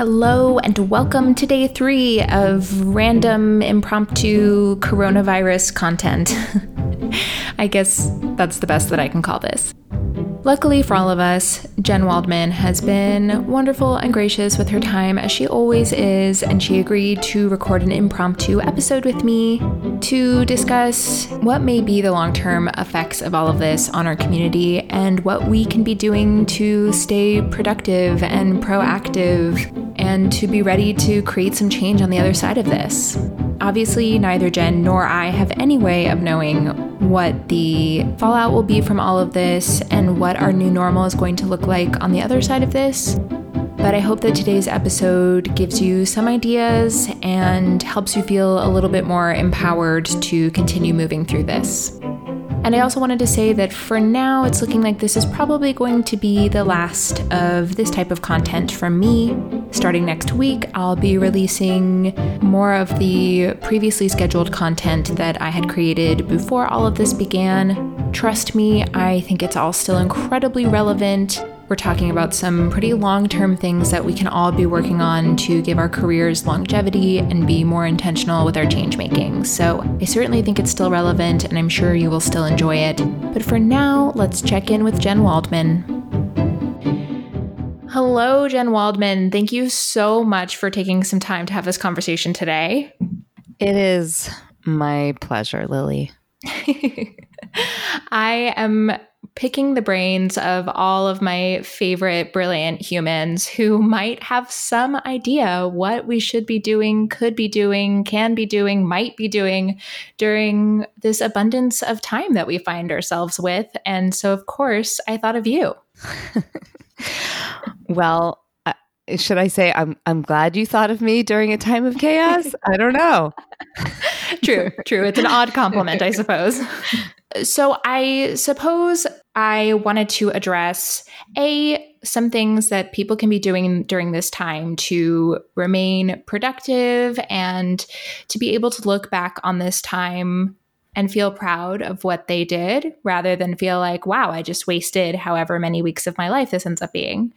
Hello, and welcome to day three of random impromptu coronavirus content. I guess that's the best that I can call this. Luckily for all of us, Jen Waldman has been wonderful and gracious with her time as she always is, and she agreed to record an impromptu episode with me to discuss what may be the long term effects of all of this on our community and what we can be doing to stay productive and proactive and to be ready to create some change on the other side of this. Obviously, neither Jen nor I have any way of knowing what the fallout will be from all of this and what our new normal is going to look like on the other side of this. But I hope that today's episode gives you some ideas and helps you feel a little bit more empowered to continue moving through this. And I also wanted to say that for now, it's looking like this is probably going to be the last of this type of content from me. Starting next week, I'll be releasing more of the previously scheduled content that I had created before all of this began. Trust me, I think it's all still incredibly relevant we're talking about some pretty long term things that we can all be working on to give our careers longevity and be more intentional with our change making. So I certainly think it's still relevant and I'm sure you will still enjoy it. But for now, let's check in with Jen Waldman. Hello, Jen Waldman. Thank you so much for taking some time to have this conversation today. It is my pleasure, Lili. I am picking the brains of all of my favorite brilliant humans who might have some idea what we should be doing, could be doing, can be doing, might be doing during this abundance of time that we find ourselves with. And so, of course, I thought of you. well, uh, should I say I'm I'm glad you thought of me during a time of chaos? I don't know. true, true. It's an odd compliment, I suppose. So I suppose I wanted to address a some things that people can be doing during this time to remain productive and to be able to look back on this time and feel proud of what they did rather than feel like, wow, I just wasted however many weeks of my life this ends up being.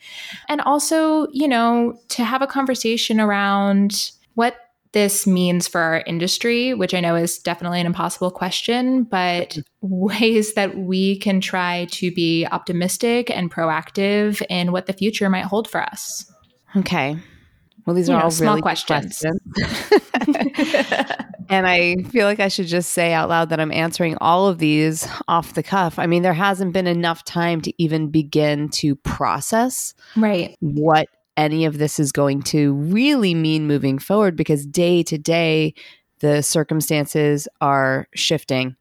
And also, you know, to have a conversation around what this means for our industry, which I know is definitely an impossible question, but ways that we can try to be optimistic and proactive in what the future might hold for us. Okay. Well, these you are know, all small really questions. questions. and I feel like I should just say out loud that I'm answering all of these off the cuff. I mean, there hasn't been enough time to even begin to process right what any of this is going to really mean moving forward because day to day the circumstances are shifting.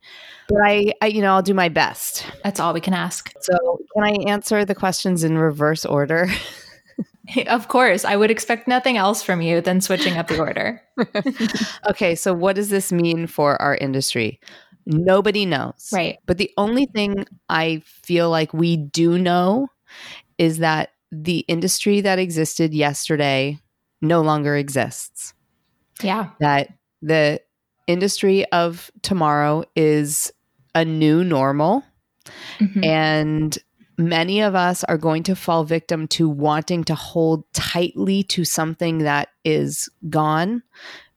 But I, I, you know, I'll do my best. That's all we can ask. So, can I answer the questions in reverse order? of course. I would expect nothing else from you than switching up the order. okay, so what does this mean for our industry? Nobody knows. Right. But the only thing I feel like we do know is that the industry that existed yesterday no longer exists. Yeah. That the industry of tomorrow is a new normal. Mm-hmm. And many of us are going to fall victim to wanting to hold tightly to something that is gone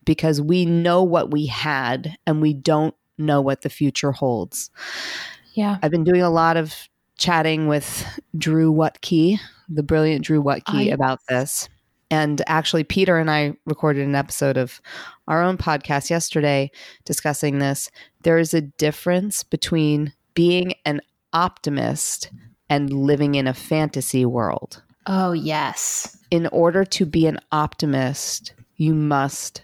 because we know what we had and we don't know what the future holds. Yeah. I've been doing a lot of chatting with Drew Watke, the brilliant Drew Watke, ah, about this. And actually, Peter and I recorded an episode of our own podcast yesterday discussing this. There is a difference between being an optimist and living in a fantasy world. Oh, yes. In order to be an optimist, you must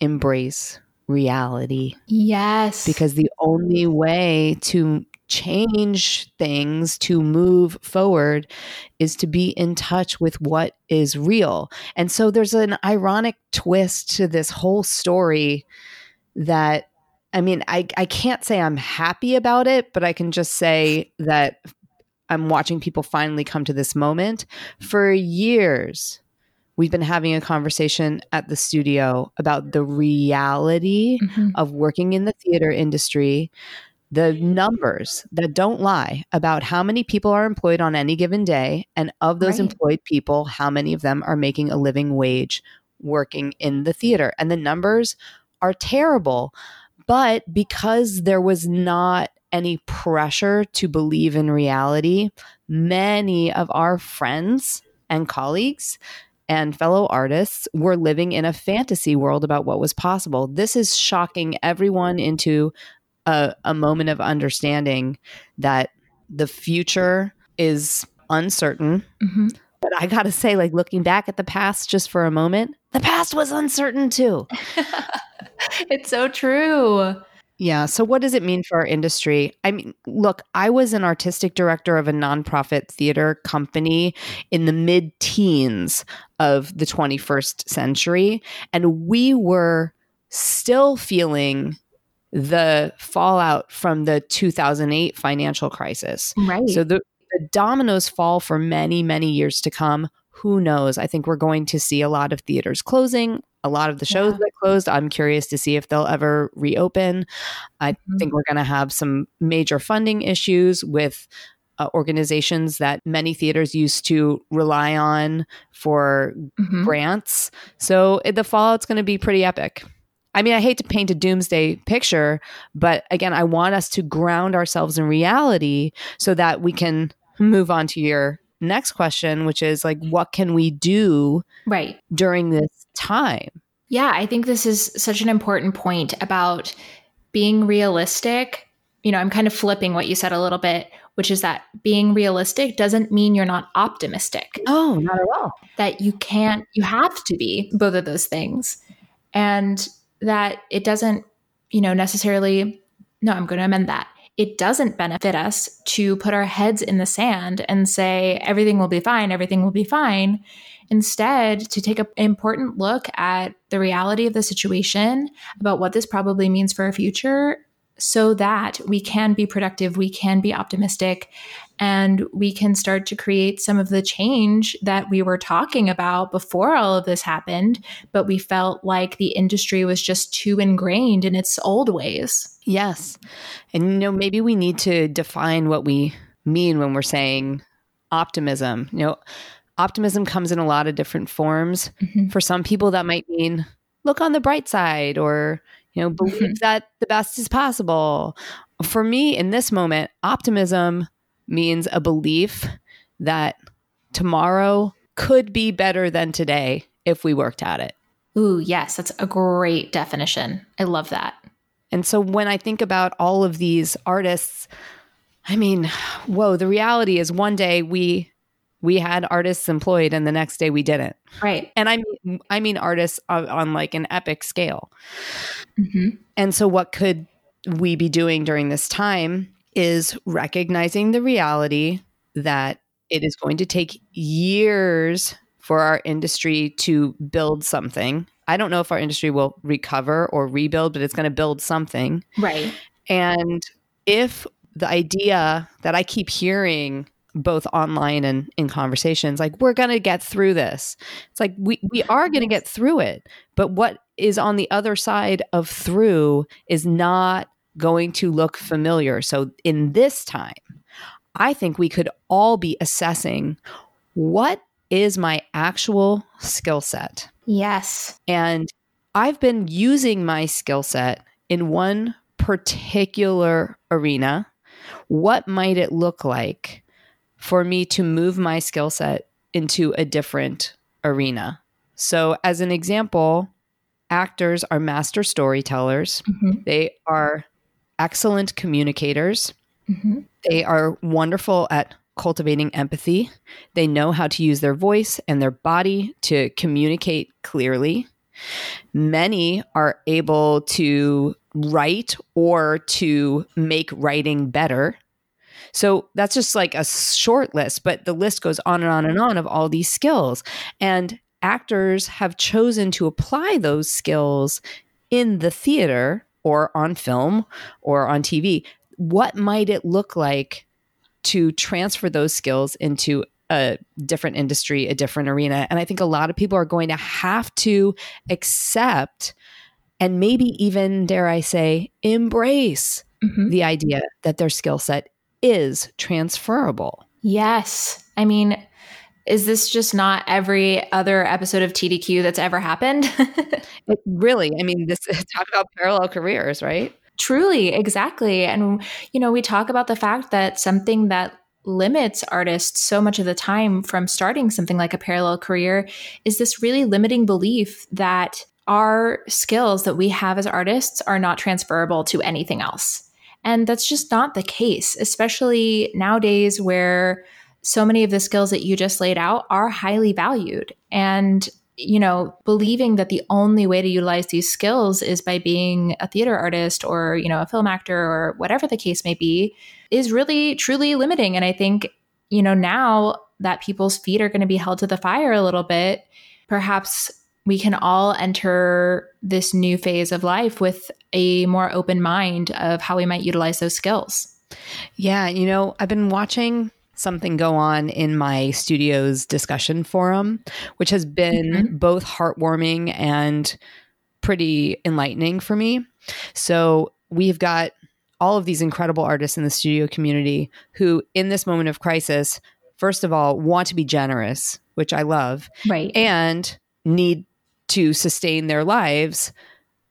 embrace reality. Yes. Because the only way to change things to move forward is to be in touch with what is real. And so there's an ironic twist to this whole story that I mean, I, I can't say I'm happy about it, but I can just say that I'm watching people finally come to this moment. For years, we've been having a conversation at the studio about the reality mm-hmm. of working in the theater industry the numbers that don't lie about how many people are employed on any given day. And of those Right. employed people, how many of them are making a living wage working in the theater. And the numbers are terrible. But because there was not any pressure to believe in reality, many of our friends and colleagues and fellow artists were living in a fantasy world about what was possible. This is shocking everyone into a, a moment of understanding that the future is uncertain. hmm But I gotta say, like looking back at the past just for a moment, the past was uncertain too. it's so true. Yeah. So, what does it mean for our industry? I mean, look, I was an artistic director of a nonprofit theater company in the mid teens of the 21st century, and we were still feeling the fallout from the 2008 financial crisis. Right. So, the, the dominoes fall for many, many years to come. Who knows? I think we're going to see a lot of theaters closing, a lot of the shows Yeah. that closed. I'm curious to see if they'll ever reopen. I Mhm. think we're going to have some major funding issues with uh, organizations that many theaters used to rely on for Mhm. grants. So it, the fallout's going to be pretty epic. I mean, I hate to paint a doomsday picture, but again, I want us to ground ourselves in reality so that we can move on to your next question, which is like, what can we do Right. during this time? Yeah, I think this is such an important point about being realistic. You know, I'm kind of flipping what you said a little bit, which is that being realistic doesn't mean you're not optimistic. Oh, not at all. That you can't, you have to be both of those things. And that it doesn't, you know, necessarily, no, I'm going to amend that. It doesn't benefit us to put our heads in the sand and say, everything will be fine, everything will be fine. Instead, to take an important look at the reality of the situation, about what this probably means for our future, so that we can be productive, we can be optimistic, and we can start to create some of the change that we were talking about before all of this happened. But we felt like the industry was just too ingrained in its old ways. Yes. And, you know, maybe we need to define what we mean when we're saying optimism. You know, optimism comes in a lot of different forms. Mhm. For some people, that might mean look on the bright side or, you know, believe Mhm. that the best is possible. For me, in this moment, optimism means a belief that tomorrow could be better than today if we worked at it. Ooh, yes, that's a great definition. I love that. And so when I think about all of these artists, I mean, whoa, the reality is one day we we had artists employed and the next day we didn't. Right. And I mean I mean artists on, on like an epic scale. hmm And so what could we be doing during this time is recognizing the reality that it is going to take years for our industry to build something. I don't know if our industry will recover or rebuild, but it's going to build something. Right. And if the idea that I keep hearing both online and in conversations, like we're going to get through this, it's like we, we are going to get through it. But what is on the other side of through is not going to look familiar. So in this time, I think we could all be assessing what is my actual skill set. Yes. And I've been using my skill set in one particular arena. What might it look like for me to move my skill set into a different arena? So, as an example, actors are master storytellers, hmm they are excellent communicators, hmm they are wonderful at cultivating empathy. They know how to use their voice and their body to communicate clearly. Many are able to write or to make writing better. So that's just like a short list, but the list goes on and on and on of all these skills. And actors have chosen to apply those skills in the theater or on film or on TV. What might it look like to transfer those skills into a different industry, a different arena? And I think a lot of people are going to have to accept and maybe even, dare I say, embrace mm-hmm. the idea that their skill set is transferable. Yes. I mean, is this just not every other episode of TDQ that's ever happened? it really, I mean, this talk about parallel careers, right? Truly, exactly. And, you know, we talk about the fact that something that limits artists so much of the time from starting something like a parallel career is this really limiting belief that our skills that we have as artists are not transferable to anything else. And that's just not the case, especially nowadays where so many of the skills that you just laid out are highly valued. And, you know, believing that the only way to utilize these skills is by being a theater artist or, you know, a film actor or whatever the case may be is really truly limiting. And I think, you know, now that people's feet are going to be held to the fire a little bit, perhaps we can all enter this new phase of life with a more open mind of how we might utilize those skills. Yeah, you know, I've been watching something go on in my studio's discussion forum, which has been mm-hmm. both heartwarming and pretty enlightening for me. So we've got all of these incredible artists in the studio community who, in this moment of crisis, first of all, want to be generous, which I love, right, and need to sustain their lives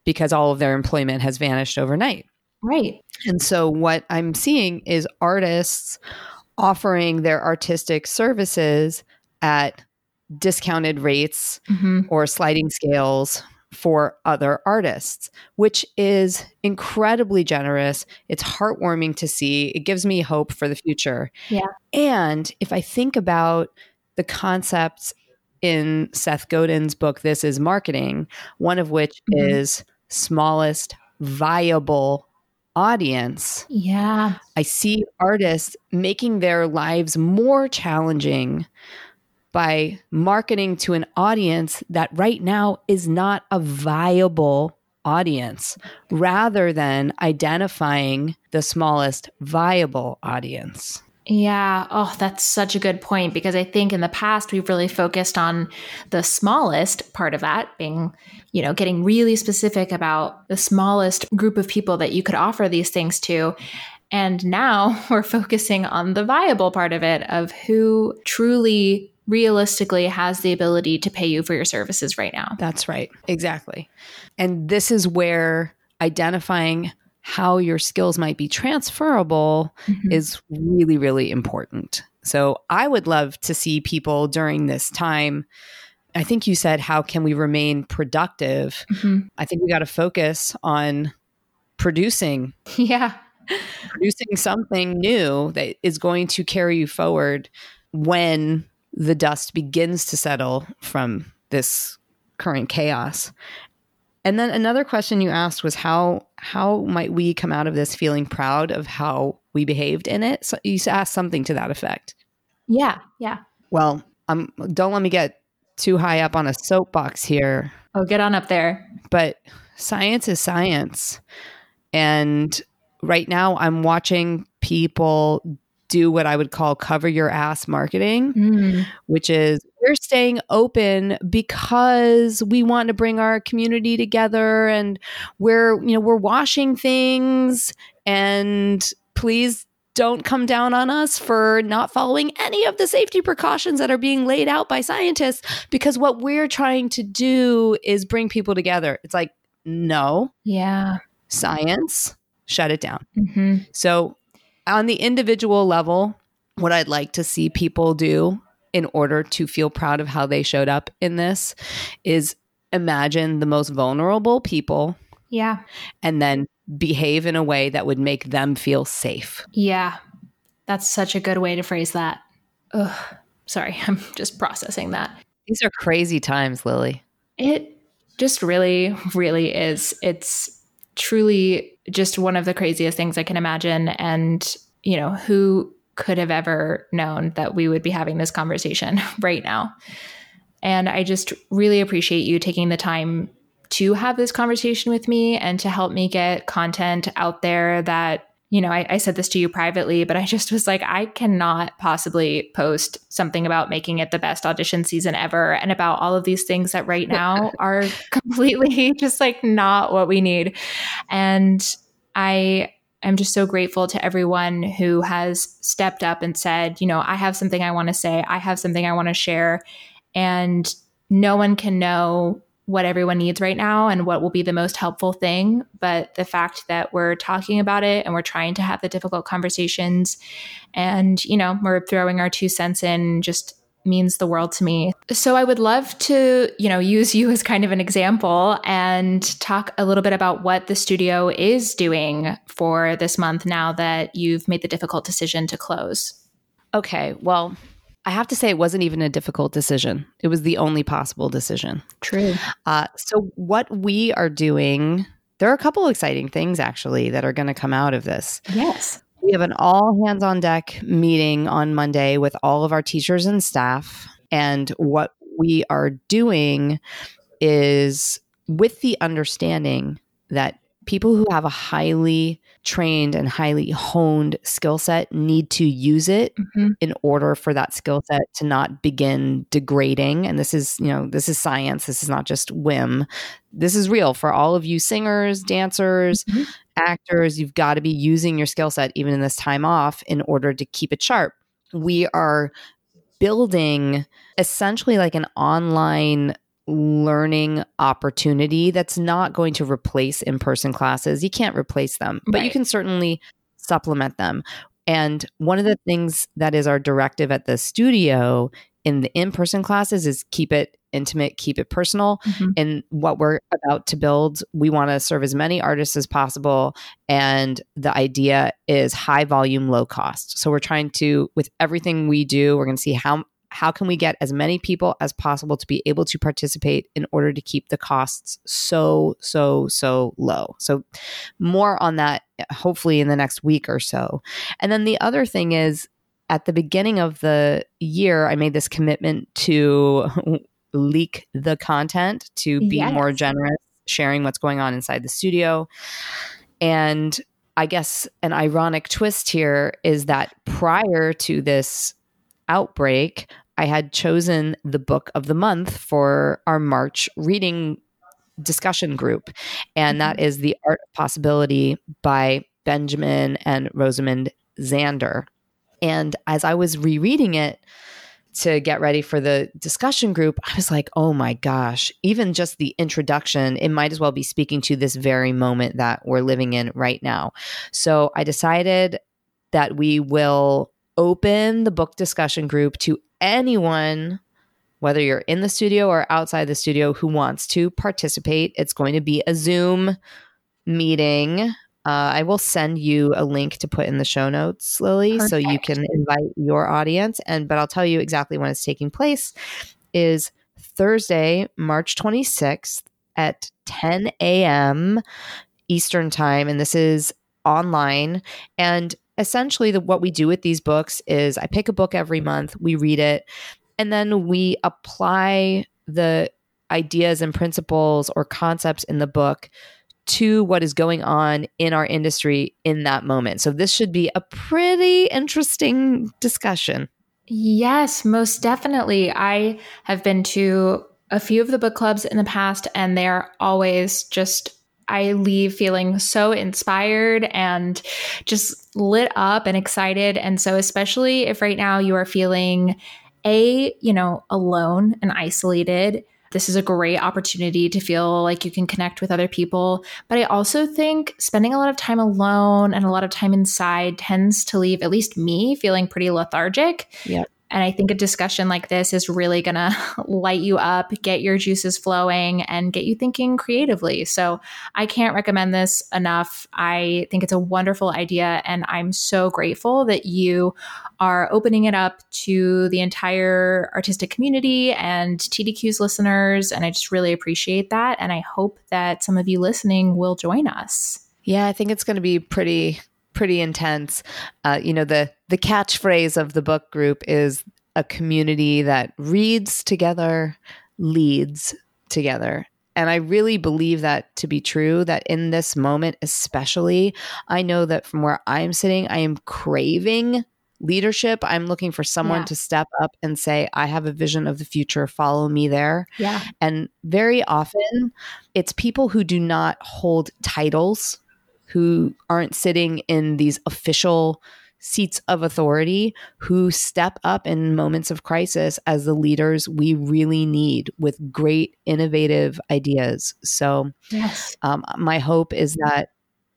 because all of their employment has vanished overnight. Right. And so what I'm seeing is artists offering their artistic services at discounted rates mm-hmm. or sliding scales for other artists, which is incredibly generous. It's heartwarming to see. It gives me hope for the future. Yeah. And if I think about the concepts in Seth Godin's book, This is Marketing, one of which mm-hmm. is smallest viable audience. Yeah. I see artists making their lives more challenging by marketing to an audience that right now is not a viable audience rather than identifying the smallest viable audience. Yeah. Oh, that's such a good point because I think in the past we've really focused on the smallest part of that being, you know, getting really specific about the smallest group of people that you could offer these things to. And now we're focusing on the viable part of it of who truly realistically has the ability to pay you for your services right now. That's right. Exactly. And this is where identifying how your skills might be transferable mm-hmm. is really, really important. So I would love to see people during this time. I think you said, how can we remain productive? Mm-hmm. I think we got to focus on producing. Yeah. producing something new that is going to carry you forward when the dust begins to settle from this current chaos. And then another question you asked was how how might we come out of this feeling proud of how we behaved in it? So you asked something to that effect. Yeah, yeah. Well, um, don't let me get too high up on a soapbox here. Oh, get on up there. But science is science, and right now I'm watching people do what I would call cover your ass marketing, mm. which is we're staying open because we want to bring our community together and we're, you know, we're washing things and please don't come down on us for not following any of the safety precautions that are being laid out by scientists because what we're trying to do is bring people together. It's like, no. Yeah. Science, shut it down. Mm-hmm. So on the individual level, what I'd like to see people do in order to feel proud of how they showed up in this is imagine the most vulnerable people. Yeah. And then behave in a way that would make them feel safe. Yeah. That's such a good way to phrase that. Ugh. Sorry, I'm just processing that. These are crazy times, Lili. It just really, really is. It's truly just one of the craziest things I can imagine. And, you know, who could have ever known that we would be having this conversation right now? And I just really appreciate you taking the time to have this conversation with me and to help me get content out there that you know, I, I, said this to you privately, but I just was like, I cannot possibly post something about making it the best audition season ever and about all of these things that right now are completely just like not what we need. And I I'm just so grateful to everyone who has stepped up and said, you know, I have something I want to say, I have something I want to share. And no one can know what everyone needs right now and what will be the most helpful thing. But the fact that we're talking about it and we're trying to have the difficult conversations and, you know, we're throwing our two cents in just means the world to me. So I would love to, you know, use you as kind of an example and talk a little bit about what the studio is doing for this month now that you've made the difficult decision to close. Okay. Well, I have to say, it wasn't even a difficult decision. It was the only possible decision. True. Uh, so, what we are doing, there are a couple exciting things actually that are going to come out of this. Yes. We have an all hands on deck meeting on Monday with all of our teachers and staff. And what we are doing is with the understanding that people who have a highly trained and highly honed skill set need to use it mm-hmm. in order for that skill set to not begin degrading. And this is you know this is science. This is not just whim. This is real for all of you singers dancers mm-hmm. actors. You've got to be using your skill set even in this time off in order to keep it sharp. We are building essentially like an online learning opportunity that's not going to replace in person classes. You can't replace them, but right. you can certainly supplement them. And one of the things that is our directive at the studio in the in person classes is keep it intimate, keep it personal. Mm-hmm. And what we're about to build, we want to serve as many artists as possible. And the idea is high volume, low cost. So we're trying to, with everything we do, we're going to see how how can we get as many people as possible to be able to participate in order to keep the costs so so so low? So more on that hopefully in the next week or so. And then the other thing is at the beginning of the year i made this commitment to leak the content to be yes. more generous sharing what's going on inside the studio. And i guess an ironic twist here is that prior to this outbreak, I had chosen the book of the month for our March reading discussion group. And that mm-hmm. The Art of Possibility by Benjamin and Rosamund Zander. And as I was rereading it to get ready for the discussion group, I was like, oh my gosh, even just the introduction, it might as well be speaking to this very moment that we're living in right now. So I decided that we will open the book discussion group to anyone, whether you're in the studio or outside the studio, who wants to participate. It's going to be a Zoom meeting. Uh, I will send you a link to put in the show notes, Lili, Perfect. so you can invite your audience. And but I'll tell you exactly when it's taking place. Is Thursday, March 26th at 10 a.m. Eastern time, and this is online. And essentially the, what we do with these books is I pick a book every month, we read it, and then we apply the ideas and principles or concepts in the book to what is going on in our industry in that moment. So this should be a pretty interesting discussion. Yes, most definitely. I have been to a few of the book clubs in the past, and they're always just I leave feeling so inspired and just lit up and excited. And so, especially if right now you are feeling a, you know, alone and isolated, this is a great opportunity to feel like you can connect with other people. But I also think spending a lot of time alone and a lot of time inside tends to leave at least me feeling pretty lethargic. Yeah. And I think a discussion like this is really going to light you up, get your juices flowing, and get you thinking creatively. So I can't recommend this enough. I think it's a wonderful idea. And I'm so grateful that you are opening it up to the entire artistic community and TDQ's listeners. And I just really appreciate that. And I hope that some of you listening will join us. Yeah, I think it's going to be pretty pretty intense. Uh, you know, the the catchphrase of the book group is a community that reads together, leads together. And I really believe that to be true, that in this moment, especially, I know that from where I'm sitting, I am craving leadership. I'm looking for someone yeah. to step up and say, I have a vision of the future, follow me there. Yeah. And very often, it's people who do not hold titles who aren't sitting in these official seats of authority who step up in moments of crisis as the leaders we really need with great innovative ideas. So, yes. um, my hope is that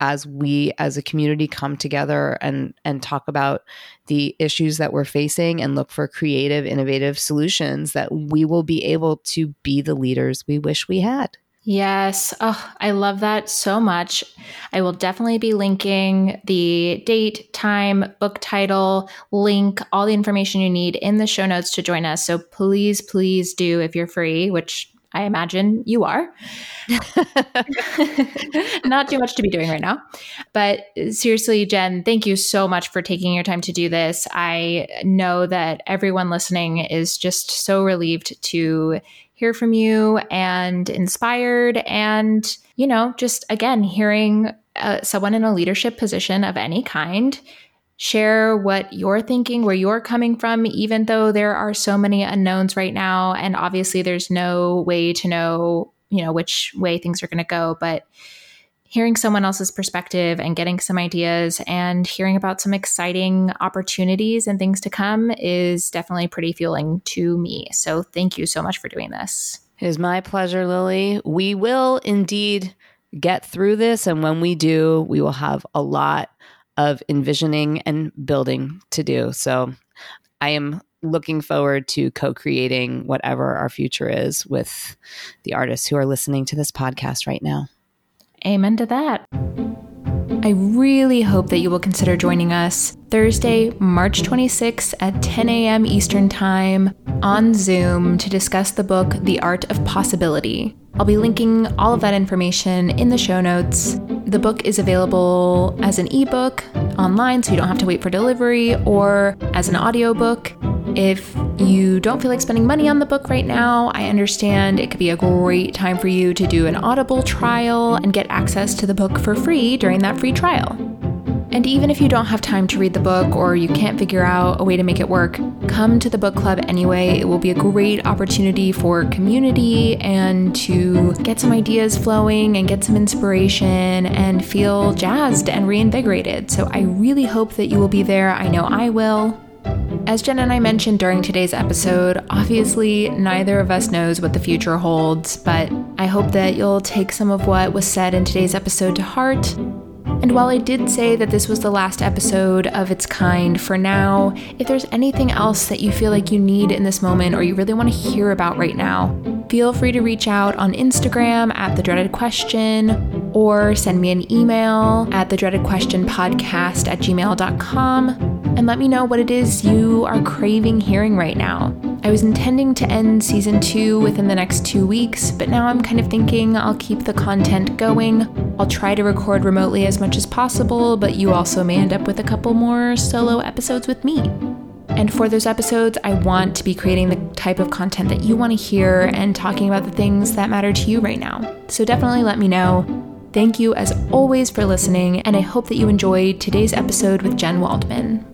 as we as a community come together and and talk about the issues that we're facing and look for creative innovative solutions that we will be able to be the leaders we wish we had Yes. Oh, I love that so much. I will definitely be linking the date, time, book title, link, all the information you need in the show notes to join us. So please, please do if you're free, which I imagine you are. Not too much to be doing right now. But seriously, Jen, thank you so much for taking your time to do this. I know that everyone listening is just so relieved to hear from you and inspired and you know just again hearing uh, someone in a leadership position of any kind share what you're thinking where you're coming from even though there are so many unknowns right now. And obviously there's no way to know you know which way things are going to go. But hearing someone else's perspective and getting some ideas and hearing about some exciting opportunities and things to come is definitely pretty fueling to me. So thank you so much for doing this. It is my pleasure, Lili. We will indeed get through this. And when we do, we will have a lot of envisioning and building to do. So I am looking forward to co creating whatever our future is with the artists who are listening to this podcast right now. Amen to that. I really hope that you will consider joining us Thursday, March 26th at 10 a.m. Eastern Time on Zoom to discuss the book The Art of Possibility. I'll be linking all of that information in the show notes. The book is available as an ebook online, so you don't have to wait for delivery, or as an audiobook. If you don't feel like spending money on the book right now, I understand it could be a great time for you to do an Audible trial and get access to the book for free during that free trial. And even if you don't have time to read the book or you can't figure out a way to make it work, come to the book club anyway. It will be a great opportunity for community and to get some ideas flowing and get some inspiration and feel jazzed and reinvigorated. So I really hope that you will be there. I know I will. As Jen and I mentioned during today's episode, obviously neither of us knows what the future holds, but I hope that you'll take some of what was said in today's episode to heart and while I did say that this was the last episode of its kind for now, if there's anything else that you feel like you need in this moment or you really want to hear about right now, feel free to reach out on Instagram at the dreaded question or send me an email at the dreaded question podcast at gmail.com and let me know what it is you are craving hearing right now. I was intending to end season two within the next two weeks, but now I'm kind of thinking I'll keep the content going. I'll try to record remotely as much as possible, but you also may end up with a couple more solo episodes with me. And for those episodes, I want to be creating the type of content that you want to hear and talking about the things that matter to you right now. So definitely let me know. Thank you as always for listening, and I hope that you enjoyed today's episode with Jen Waldman.